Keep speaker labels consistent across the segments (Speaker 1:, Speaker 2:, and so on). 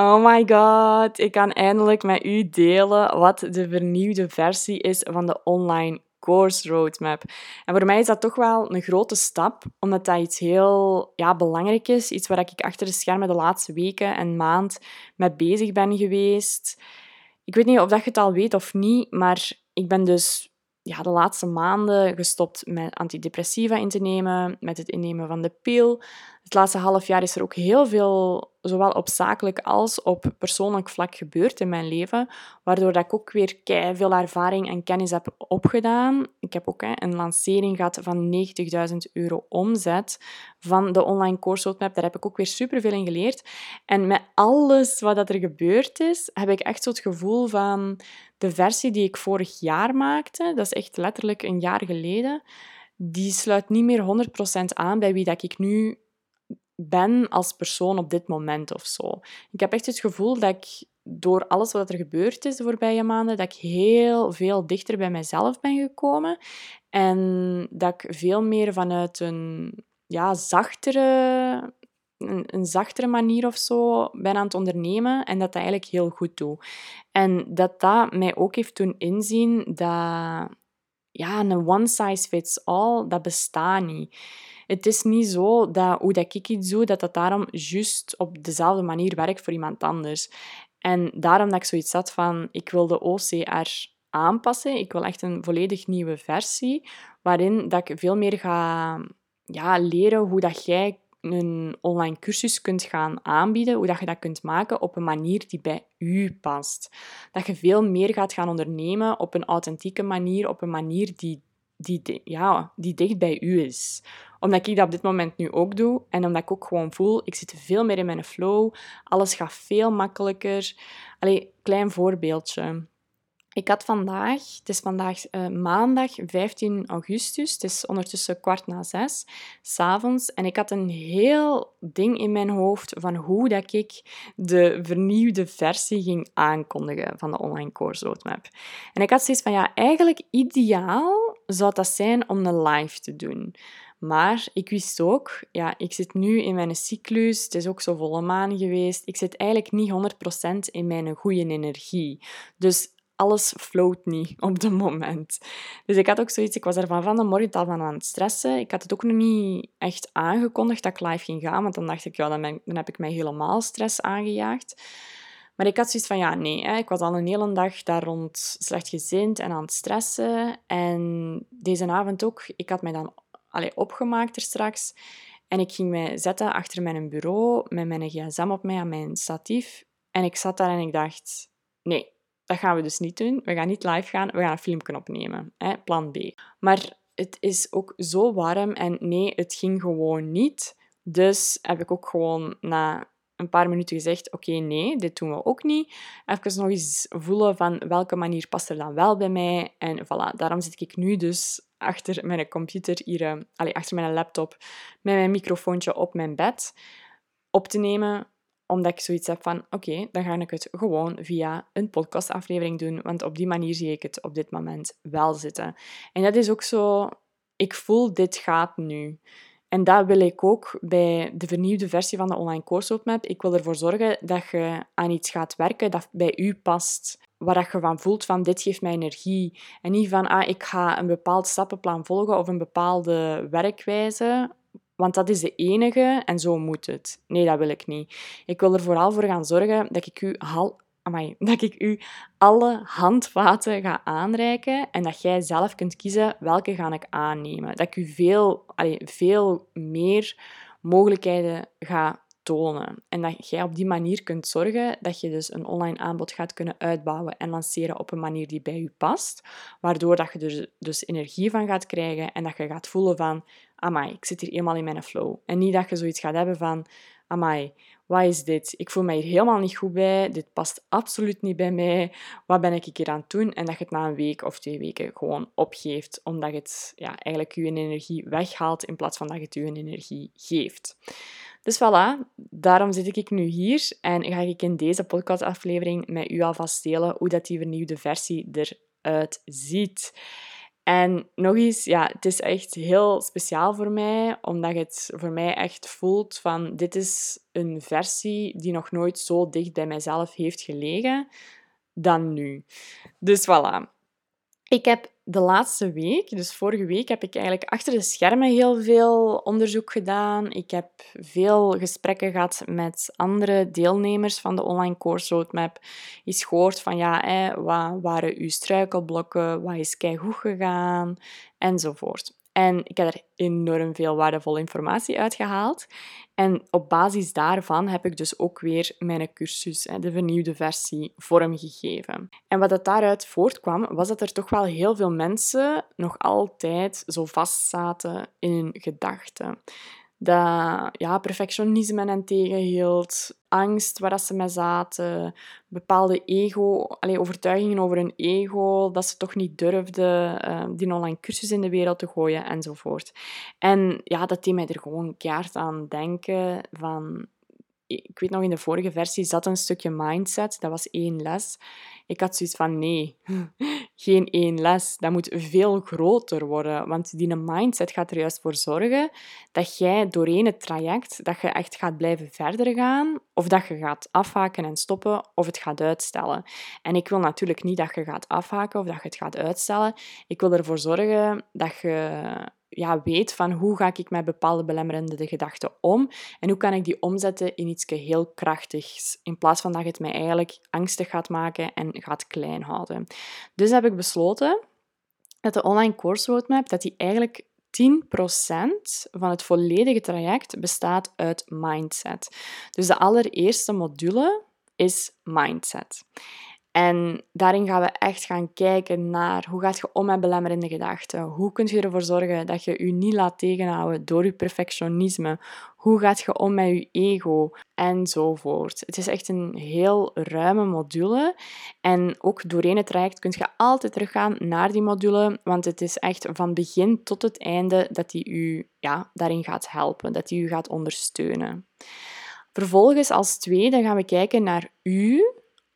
Speaker 1: Oh my god, ik kan eindelijk met u delen wat de vernieuwde versie is van de online course roadmap. En voor mij is dat toch wel een grote stap, omdat dat iets heel ja, belangrijk is. Iets waar ik achter de schermen de laatste weken en maand mee bezig ben geweest. Ik weet niet of dat je het al weet of niet, maar ik ben dus ja, de laatste maanden gestopt met antidepressiva in te nemen, met het innemen van de pil. Het laatste half jaar is er ook heel veel, zowel op zakelijk als op persoonlijk vlak, gebeurd in mijn leven, waardoor dat ik ook weer veel ervaring en kennis heb opgedaan. Ik heb ook hè, een lancering gehad van 90.000 euro omzet van de online course. Daar heb ik ook weer superveel in geleerd. En met alles wat er gebeurd is, heb ik echt zo het gevoel van de versie die ik vorig jaar maakte, dat is echt letterlijk een jaar geleden, die sluit niet meer 100% aan bij wie dat ik nu ben als persoon op dit moment of zo. Ik heb echt het gevoel dat ik door alles wat er gebeurd is de voorbije maanden, dat ik heel veel dichter bij mezelf ben gekomen en dat ik veel meer vanuit een ja, zachtere een, een, zachtere manier of zo ben aan het ondernemen en dat dat eigenlijk heel goed doe. En dat dat mij ook heeft doen inzien dat ja, een one size fits all, dat bestaat niet. Het is niet zo dat hoe dat ik iets doe, dat dat daarom juist op dezelfde manier werkt voor iemand anders. En daarom dat ik zoiets had van, ik wil de OCR aanpassen. Ik wil echt een volledig nieuwe versie, waarin dat ik veel meer ga ja, leren hoe dat jij een online cursus kunt gaan aanbieden, hoe dat je dat kunt maken op een manier die bij u past. Dat je veel meer gaat gaan ondernemen op een authentieke manier, op een manier die, die, ja, die dicht bij u is. Omdat ik dat op dit moment nu ook doe en omdat ik ook gewoon voel, ik zit veel meer in mijn flow, alles gaat veel makkelijker. Allee, klein voorbeeldje. Ik had vandaag, het is vandaag uh, maandag 15 augustus, het is ondertussen kwart na zes, s'avonds. En ik had een heel ding in mijn hoofd van hoe dat ik de vernieuwde versie ging aankondigen van de online course roadmap. En ik had zoiets van, ja, eigenlijk ideaal zou dat zijn om een live te doen. Maar ik wist ook, ja, ik zit nu in mijn cyclus, het is ook zo volle maan geweest, ik zit eigenlijk niet 100% in mijn goede energie. Dus alles floot niet op het moment. Dus ik had ook zoiets, ik was er van, de morgen al van aan het stressen. Ik had het ook nog niet echt aangekondigd dat ik live ging gaan, want dan dacht ik, ja, dan, dan heb ik mij helemaal stress aangejaagd. Maar ik had zoiets van, ja, nee, hè, ik was al een hele dag daar rond slecht gezind en aan het stressen. En deze avond ook, ik had mij dan allee, opgemaakt er straks. En ik ging mij zetten achter mijn bureau met mijn gsm op mij aan mijn statief. En ik zat daar en ik dacht, nee, dat gaan we dus niet doen. We gaan niet live gaan, we gaan een filmpje opnemen. Hè? Plan B. Maar het is ook zo warm en nee, het ging gewoon niet. Dus heb ik ook gewoon na een paar minuten gezegd, oké, nee, dit doen we ook niet. Even nog eens voelen van welke manier past er dan wel bij mij. En voilà, daarom zit ik nu dus achter mijn computer hier, uh, allez, achter mijn laptop, met mijn microfoontje op mijn bed op te nemen omdat ik zoiets heb van, oké, dan ga ik het gewoon via een podcastaflevering doen, want op die manier zie ik het op dit moment wel zitten. En dat is ook zo, ik voel, dit gaat nu. En dat wil ik ook bij de vernieuwde versie van de online course roadmap. Ik wil ervoor zorgen dat je aan iets gaat werken dat bij u past. Waar je van voelt van dit geeft mij energie. En niet van ah, ik ga een bepaald stappenplan volgen of een bepaalde werkwijze want dat is de enige en zo moet het. Nee, dat wil ik niet. Ik wil er vooral voor gaan zorgen dat ik u, dat ik u alle handvaten ga aanreiken en dat jij zelf kunt kiezen welke ga ik aannemen. Dat ik u veel, veel meer mogelijkheden ga tonen. En dat jij op die manier kunt zorgen dat je dus een online aanbod gaat kunnen uitbouwen en lanceren op een manier die bij je past. Waardoor dat je er dus, dus energie van gaat krijgen en dat je gaat voelen van amai, ik zit hier eenmaal in mijn flow. En niet dat je zoiets gaat hebben van, amai, wat is dit? Ik voel me hier helemaal niet goed bij. Dit past absoluut niet bij mij. Wat ben ik hier aan het doen? En dat je het na een week of twee weken gewoon opgeeft, omdat het ja, eigenlijk je energie weghaalt in plaats van dat het je energie geeft. Dus voilà, daarom zit ik nu hier en ga ik in deze podcastaflevering met u alvast delen hoe dat die vernieuwde versie eruit ziet. En nog eens, ja, het is echt heel speciaal voor mij, omdat het voor mij echt voelt van dit is een versie die nog nooit zo dicht bij mijzelf heeft gelegen dan nu. Dus voilà. Ik heb de laatste week, dus vorige week, heb ik eigenlijk achter de schermen heel veel onderzoek gedaan. Ik heb veel gesprekken gehad met andere deelnemers van de online course roadmap. Eens gehoord van, ja, hè, wat waren uw struikelblokken, wat is goed gegaan, enzovoort. En ik heb er enorm veel waardevolle informatie uitgehaald. En op basis daarvan heb ik dus ook weer mijn cursus, de vernieuwde versie, vormgegeven. En wat het daaruit voortkwam, was dat er toch wel heel veel mensen nog altijd zo vast zaten in hun gedachten dat ja, perfectionisme hen tegenhield, angst waar dat ze mee zaten, bepaalde ego, allee, overtuigingen over hun ego, dat ze toch niet durfden uh, die online cursus in de wereld te gooien enzovoort. En ja, dat deed mij er gewoon keihard aan denken van... Ik weet nog, in de vorige versie zat een stukje mindset, dat was één les. Ik had zoiets van, nee, geen één les. Dat moet veel groter worden. Want die mindset gaat er juist voor zorgen dat jij doorheen het traject, dat je echt gaat blijven verder gaan, of dat je gaat afhaken en stoppen, of het gaat uitstellen. En ik wil natuurlijk niet dat je gaat afhaken of dat je het gaat uitstellen. Ik wil ervoor zorgen dat je ja, weet van hoe ga ik met bepaalde belemmerende gedachten om en hoe kan ik die omzetten in iets heel krachtigs, in plaats van dat het mij eigenlijk angstig gaat maken en gaat klein houden. Dus heb ik besloten dat de online course roadmap dat die eigenlijk 10% van het volledige traject bestaat uit mindset. Dus de allereerste module is mindset. En daarin gaan we echt gaan kijken naar hoe gaat je om met belemmerende gedachten? Hoe kun je ervoor zorgen dat je je niet laat tegenhouden door je perfectionisme? Hoe gaat je om met je ego? Enzovoort. Het is echt een heel ruime module. En ook doorheen het traject kun je altijd teruggaan naar die module, want het is echt van begin tot het einde dat die u ja, daarin gaat helpen, dat die u gaat ondersteunen. Vervolgens als tweede gaan we kijken naar u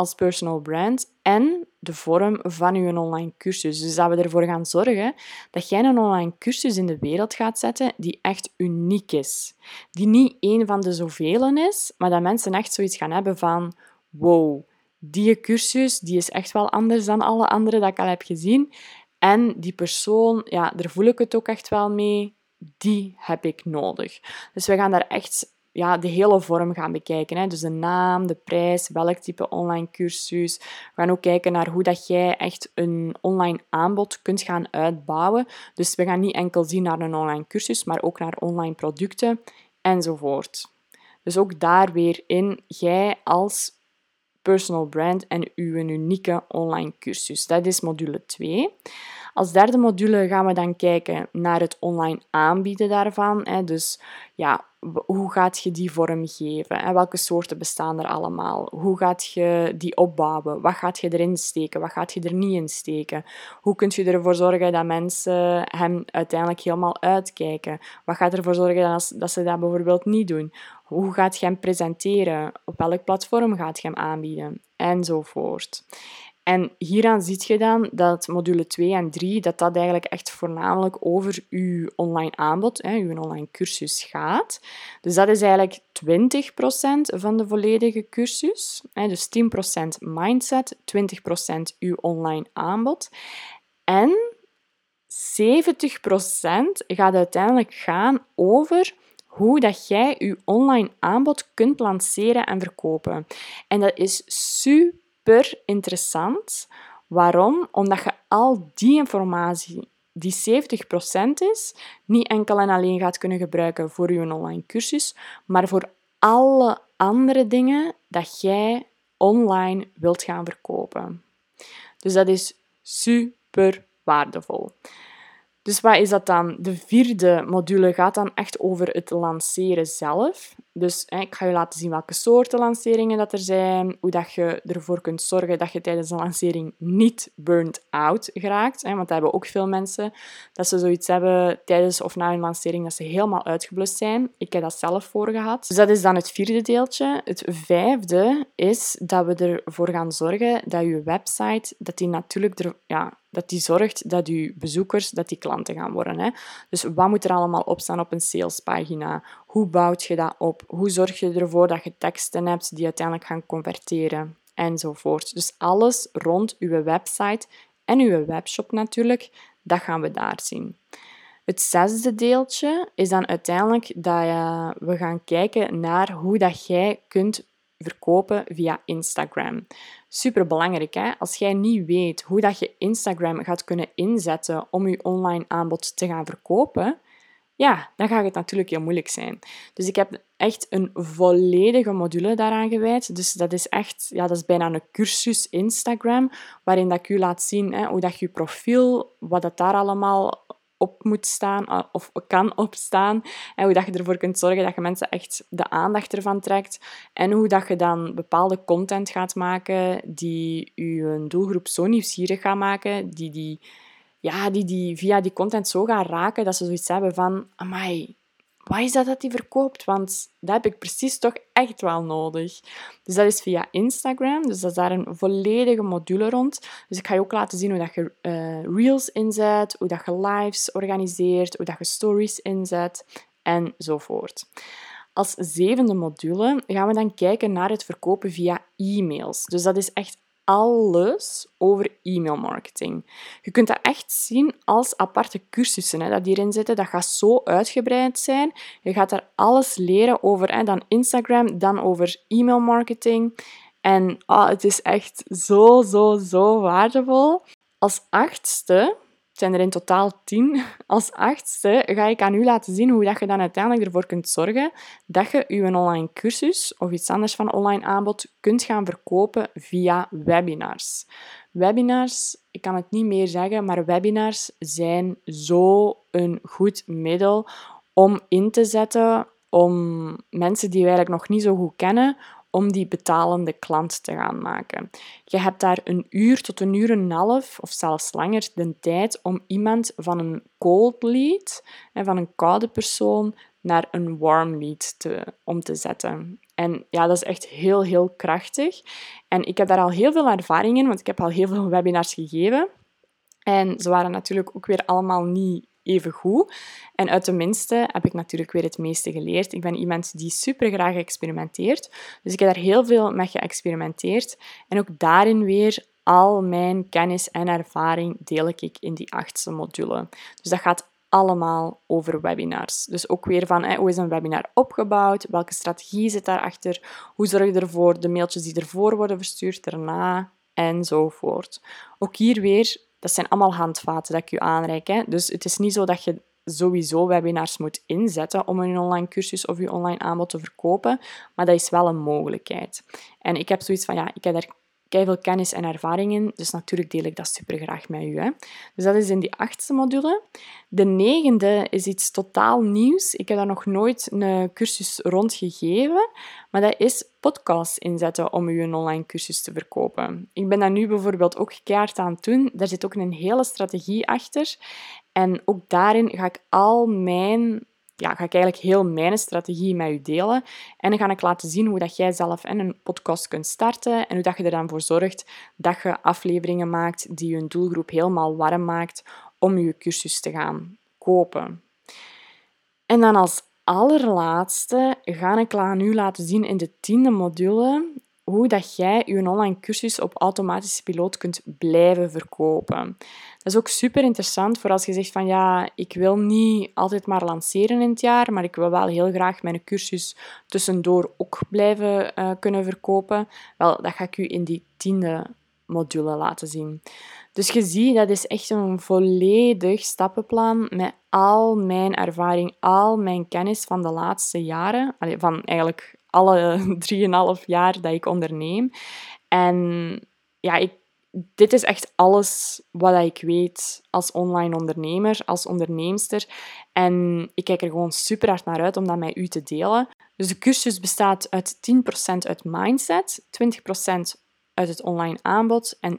Speaker 1: als personal brand en de vorm van je online cursus. Dus dat we ervoor gaan zorgen dat jij een online cursus in de wereld gaat zetten die echt uniek is. Die niet één van de zoveel is, maar dat mensen echt zoiets gaan hebben van wow, die cursus die is echt wel anders dan alle andere dat ik al heb gezien. En die persoon, ja, daar voel ik het ook echt wel mee, die heb ik nodig. Dus we gaan daar echt ja, de hele vorm gaan bekijken. Hè. Dus de naam, de prijs, welk type online cursus. We gaan ook kijken naar hoe dat jij echt een online aanbod kunt gaan uitbouwen. Dus we gaan niet enkel zien naar een online cursus, maar ook naar online producten enzovoort. Dus ook daar weer in, jij als personal brand en uw unieke online cursus. Dat is module 2. Als derde module gaan we dan kijken naar het online aanbieden daarvan. Dus ja, hoe gaat je die vormgeven? En welke soorten bestaan er allemaal? Hoe gaat je die opbouwen? Wat gaat je erin steken? Wat gaat je er niet in steken? Hoe kun je ervoor zorgen dat mensen hem uiteindelijk helemaal uitkijken? Wat gaat ervoor zorgen dat, dat ze dat bijvoorbeeld niet doen? Hoe gaat je hem presenteren? Op welk platform gaat je hem aanbieden? Enzovoort. En hieraan ziet je dan dat module 2 en 3, dat dat eigenlijk echt voornamelijk over je online aanbod, hè, je online cursus gaat. Dus dat is eigenlijk 20% van de volledige cursus. Hè, dus 10% mindset, 20% uw online aanbod. En 70% gaat uiteindelijk gaan over hoe dat jij je online aanbod kunt lanceren en verkopen. En dat is super super interessant. Waarom? Omdat je al die informatie, die 70% is, niet enkel en alleen gaat kunnen gebruiken voor je online cursus, maar voor alle andere dingen dat jij online wilt gaan verkopen. Dus dat is super waardevol. Dus wat is dat dan? De vierde module gaat dan echt over het lanceren zelf. Dus ik ga je laten zien welke soorten lanceringen dat er zijn, hoe dat je ervoor kunt zorgen dat je tijdens een lancering niet burnt out geraakt. Hè, want dat hebben ook veel mensen, dat ze zoiets hebben tijdens of na een lancering dat ze helemaal uitgeblust zijn. Ik heb dat zelf voor gehad. Dus dat is dan het vierde deeltje. Het vijfde is dat we ervoor gaan zorgen dat je website, dat die natuurlijk ja, dat die zorgt dat je bezoekers, dat die klanten gaan worden. Hè? Dus wat moet er allemaal op staan op een salespagina? Hoe bouwt je dat op? Hoe zorg je ervoor dat je teksten hebt die uiteindelijk gaan converteren? Enzovoort. Dus alles rond uw website en uw webshop natuurlijk, dat gaan we daar zien. Het zesde deeltje is dan uiteindelijk dat we gaan kijken naar hoe dat jij kunt verkopen via Instagram. Super belangrijk, hè? Als jij niet weet hoe dat je Instagram gaat kunnen inzetten om je online aanbod te gaan verkopen, ja, dan gaat het natuurlijk heel moeilijk zijn. Dus ik heb echt een volledige module daaraan gewijd. Dus dat is echt, ja, dat is bijna een cursus Instagram, waarin dat ik u laat zien hè, hoe dat je profiel, wat dat daar allemaal op moet staan eh, of kan opstaan. En hoe dat je ervoor kunt zorgen dat je mensen echt de aandacht ervan trekt. En hoe dat je dan bepaalde content gaat maken die je doelgroep zo nieuwsgierig gaat maken, die die, ja, die die via die content zo gaan raken dat ze zoiets hebben van, amai, wat is dat dat die verkoopt? Want dat heb ik precies toch echt wel nodig. Dus dat is via Instagram. Dus dat is daar een volledige module rond. Dus ik ga je ook laten zien hoe dat je uh, reels inzet, hoe dat je lives organiseert, hoe dat je stories inzet enzovoort. Als zevende module gaan we dan kijken naar het verkopen via e-mails. Dus dat is echt alles over e-mailmarketing. Je kunt dat echt zien als aparte cursussen hè, dat hierin zitten. Dat gaat zo uitgebreid zijn. Je gaat daar alles leren over hè, dan Instagram, dan over e-mailmarketing. En oh, het is echt zo, zo, zo waardevol. Als achtste zijn er in totaal tien. Als achtste ga ik aan u laten zien hoe dat je dan uiteindelijk ervoor kunt zorgen dat je je online cursus of iets anders van online aanbod kunt gaan verkopen via webinars. Webinars, ik kan het niet meer zeggen, maar webinars zijn zo een goed middel om in te zetten om mensen die we eigenlijk nog niet zo goed kennen, om die betalende klant te gaan maken. Je hebt daar een uur tot een uur en een half, of zelfs langer, de tijd om iemand van een cold lead, van een koude persoon, naar een warm lead te, om te zetten. En ja, dat is echt heel, heel krachtig. En ik heb daar al heel veel ervaring in, want ik heb al heel veel webinars gegeven. En ze waren natuurlijk ook weer allemaal niet even goed. En uit de minste heb ik natuurlijk weer het meeste geleerd. Ik ben iemand die super graag experimenteert. Dus ik heb daar heel veel mee geëxperimenteerd. En ook daarin weer al mijn kennis en ervaring deel ik in die achtste module. Dus dat gaat allemaal over webinars. Dus ook weer van hoe is een webinar opgebouwd, welke strategie zit daarachter, hoe zorg je ervoor de mailtjes die ervoor worden verstuurd, daarna enzovoort. Ook hier weer dat zijn allemaal handvaten dat ik je aanreik. Hè. Dus het is niet zo dat je sowieso webinars moet inzetten om een online cursus of je online aanbod te verkopen, maar dat is wel een mogelijkheid. En ik heb zoiets van, ja, ik heb daar veel kennis en ervaring in, dus natuurlijk deel ik dat super graag met u. Hè. Dus dat is in die achtste module. De negende is iets totaal nieuws. Ik heb daar nog nooit een cursus rond gegeven, maar dat is podcasts inzetten om u een online cursus te verkopen. Ik ben dat nu bijvoorbeeld ook keihard aan het. Daar zit ook een hele strategie achter. En ook daarin ga ik al mijn ja, ga ik eigenlijk heel mijn strategie met u delen. En dan ga ik laten zien hoe dat jij zelf een podcast kunt starten en hoe dat je er dan voor zorgt dat je afleveringen maakt die je doelgroep helemaal warm maakt om je cursus te gaan kopen. En dan als allerlaatste ga ik aan u laten zien in de tiende module hoe dat jij je online cursus op automatische piloot kunt blijven verkopen. Dat is ook super interessant voor als je zegt van ja, ik wil niet altijd maar lanceren in het jaar, maar ik wil wel heel graag mijn cursus tussendoor ook blijven uh, kunnen verkopen. Wel, dat ga ik u in die tiende module laten zien. Dus je ziet, dat is echt een volledig stappenplan met al mijn ervaring, al mijn kennis van de laatste jaren, van eigenlijk alle drieënhalf jaar dat ik onderneem. En ja, ik, dit is echt alles wat ik weet als online ondernemer, als onderneemster. En ik kijk er gewoon super hard naar uit om dat met u te delen. Dus de cursus bestaat uit 10% uit mindset, 20% uit het online aanbod en 70%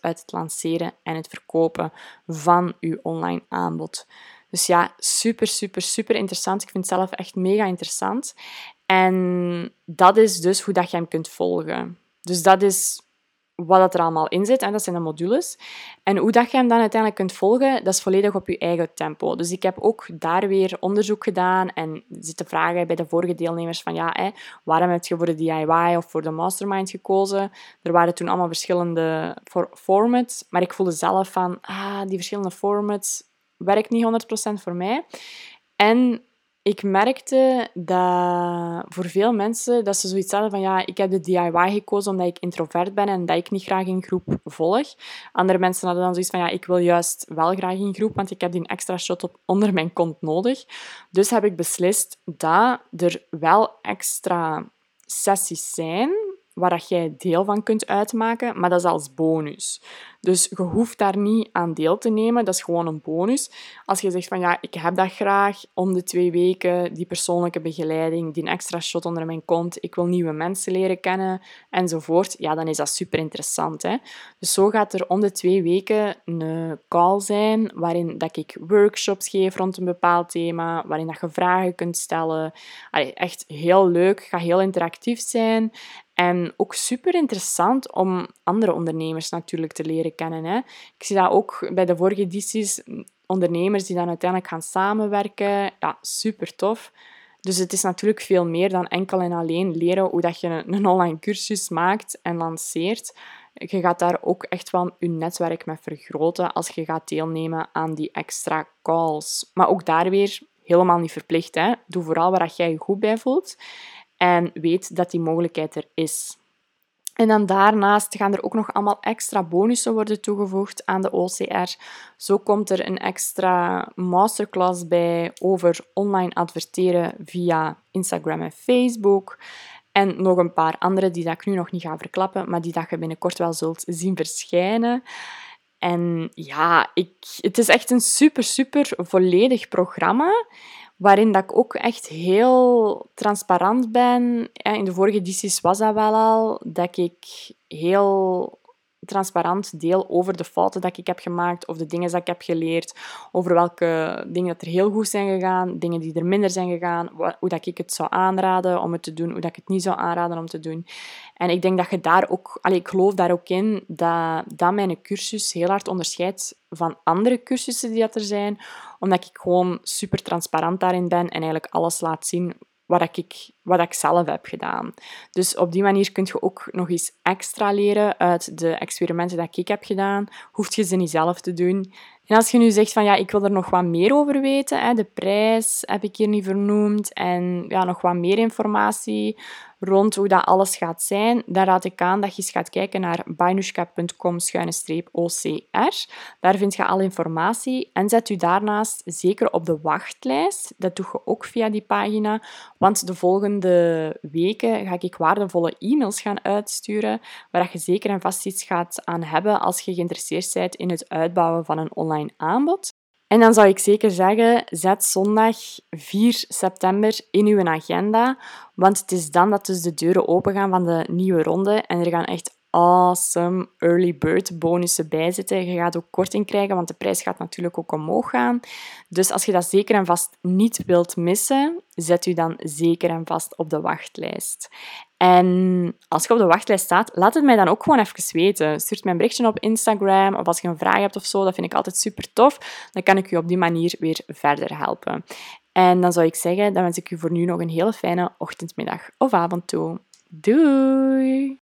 Speaker 1: uit het lanceren en het verkopen van uw online aanbod. Dus ja, super, super, super interessant. Ik vind het zelf echt mega interessant. En dat is dus hoe dat je hem kunt volgen. Dus dat is wat dat er allemaal in zit. En dat zijn de modules. En hoe dat je hem dan uiteindelijk kunt volgen, dat is volledig op je eigen tempo. Dus ik heb ook daar weer onderzoek gedaan en zitten vragen bij de vorige deelnemers van ja, waarom heb je voor de DIY of voor de mastermind gekozen? Er waren toen allemaal verschillende formats, maar ik voelde zelf van ah, die verschillende formats werkt niet 100% voor mij. En ik merkte dat voor veel mensen dat ze zoiets hadden van ja, ik heb de DIY gekozen omdat ik introvert ben en dat ik niet graag in groep volg. Andere mensen hadden dan zoiets van ja, ik wil juist wel graag in groep, want ik heb die extra shot op onder mijn kont nodig. Dus heb ik beslist dat er wel extra sessies zijn waar dat jij deel van kunt uitmaken, maar dat is als bonus. Dus je hoeft daar niet aan deel te nemen, dat is gewoon een bonus. Als je zegt van ja, ik heb dat graag om de twee weken, die persoonlijke begeleiding, die extra shot onder mijn kont, ik wil nieuwe mensen leren kennen enzovoort, ja, dan is dat super interessant. Hè? Dus zo gaat er om de twee weken een call zijn waarin dat ik workshops geef rond een bepaald thema, waarin dat je vragen kunt stellen. Echt heel leuk, gaat heel interactief zijn. En ook super interessant om andere ondernemers natuurlijk te leren kennen. Hè. Ik zie dat ook bij de vorige edities, ondernemers die dan uiteindelijk gaan samenwerken. Ja, super tof. Dus het is natuurlijk veel meer dan enkel en alleen leren hoe dat je een online cursus maakt en lanceert. Je gaat daar ook echt wel je netwerk mee vergroten als je gaat deelnemen aan die extra calls. Maar ook daar weer helemaal niet verplicht. Hè. Doe vooral waar jij je goed bij voelt en weet dat die mogelijkheid er is. En dan daarnaast gaan er ook nog allemaal extra bonussen worden toegevoegd aan de OCR. Zo komt er een extra masterclass bij over online adverteren via Instagram en Facebook. En nog een paar andere die dat ik nu nog niet ga verklappen, maar die dat je binnenkort wel zult zien verschijnen. En ja, ik, het is echt een super, super volledig programma waarin dat ik ook echt heel transparant ben. In de vorige edities was dat wel al, dat ik heel transparant deel over de fouten dat ik heb gemaakt of de dingen dat ik heb geleerd, over welke dingen dat er heel goed zijn gegaan, dingen die er minder zijn gegaan, hoe dat ik het zou aanraden om het te doen, hoe dat ik het niet zou aanraden om te doen. En ik denk dat je daar ook, allee, ik geloof daar ook in dat, dat mijn cursus heel hard onderscheidt van andere cursussen die dat er zijn, omdat ik gewoon super transparant daarin ben en eigenlijk alles laat zien wat ik, wat ik zelf heb gedaan. Dus op die manier kun je ook nog eens extra leren uit de experimenten die ik heb gedaan. Hoeft je ze niet zelf te doen. En als je nu zegt van ja, ik wil er nog wat meer over weten, hè, de prijs heb ik hier niet vernoemd en ja, nog wat meer informatie rond hoe dat alles gaat zijn, dan raad ik aan dat je eens gaat kijken naar bainushka.com-ocr. Daar vind je alle informatie en zet u daarnaast zeker op de wachtlijst. Dat doe je ook via die pagina, want de volgende weken ga ik waardevolle e-mails gaan uitsturen, waar je zeker en vast iets gaat aan hebben als je geïnteresseerd bent in het uitbouwen van een online aanbod. En dan zou ik zeker zeggen, zet zondag 4 september in uw agenda, want het is dan dat dus de deuren opengaan van de nieuwe ronde en er gaan echt awesome early bird bonussen bij zitten. Je gaat ook korting krijgen, want de prijs gaat natuurlijk ook omhoog gaan. Dus als je dat zeker en vast niet wilt missen, zet u dan zeker en vast op de wachtlijst. En als je op de wachtlijst staat, laat het mij dan ook gewoon even weten. Stuur mij een berichtje op Instagram of als je een vraag hebt of zo, dat vind ik altijd super tof. Dan kan ik u op die manier weer verder helpen. En dan zou ik zeggen, dan wens ik u voor nu nog een hele fijne ochtend, middag of avond toe. Doei!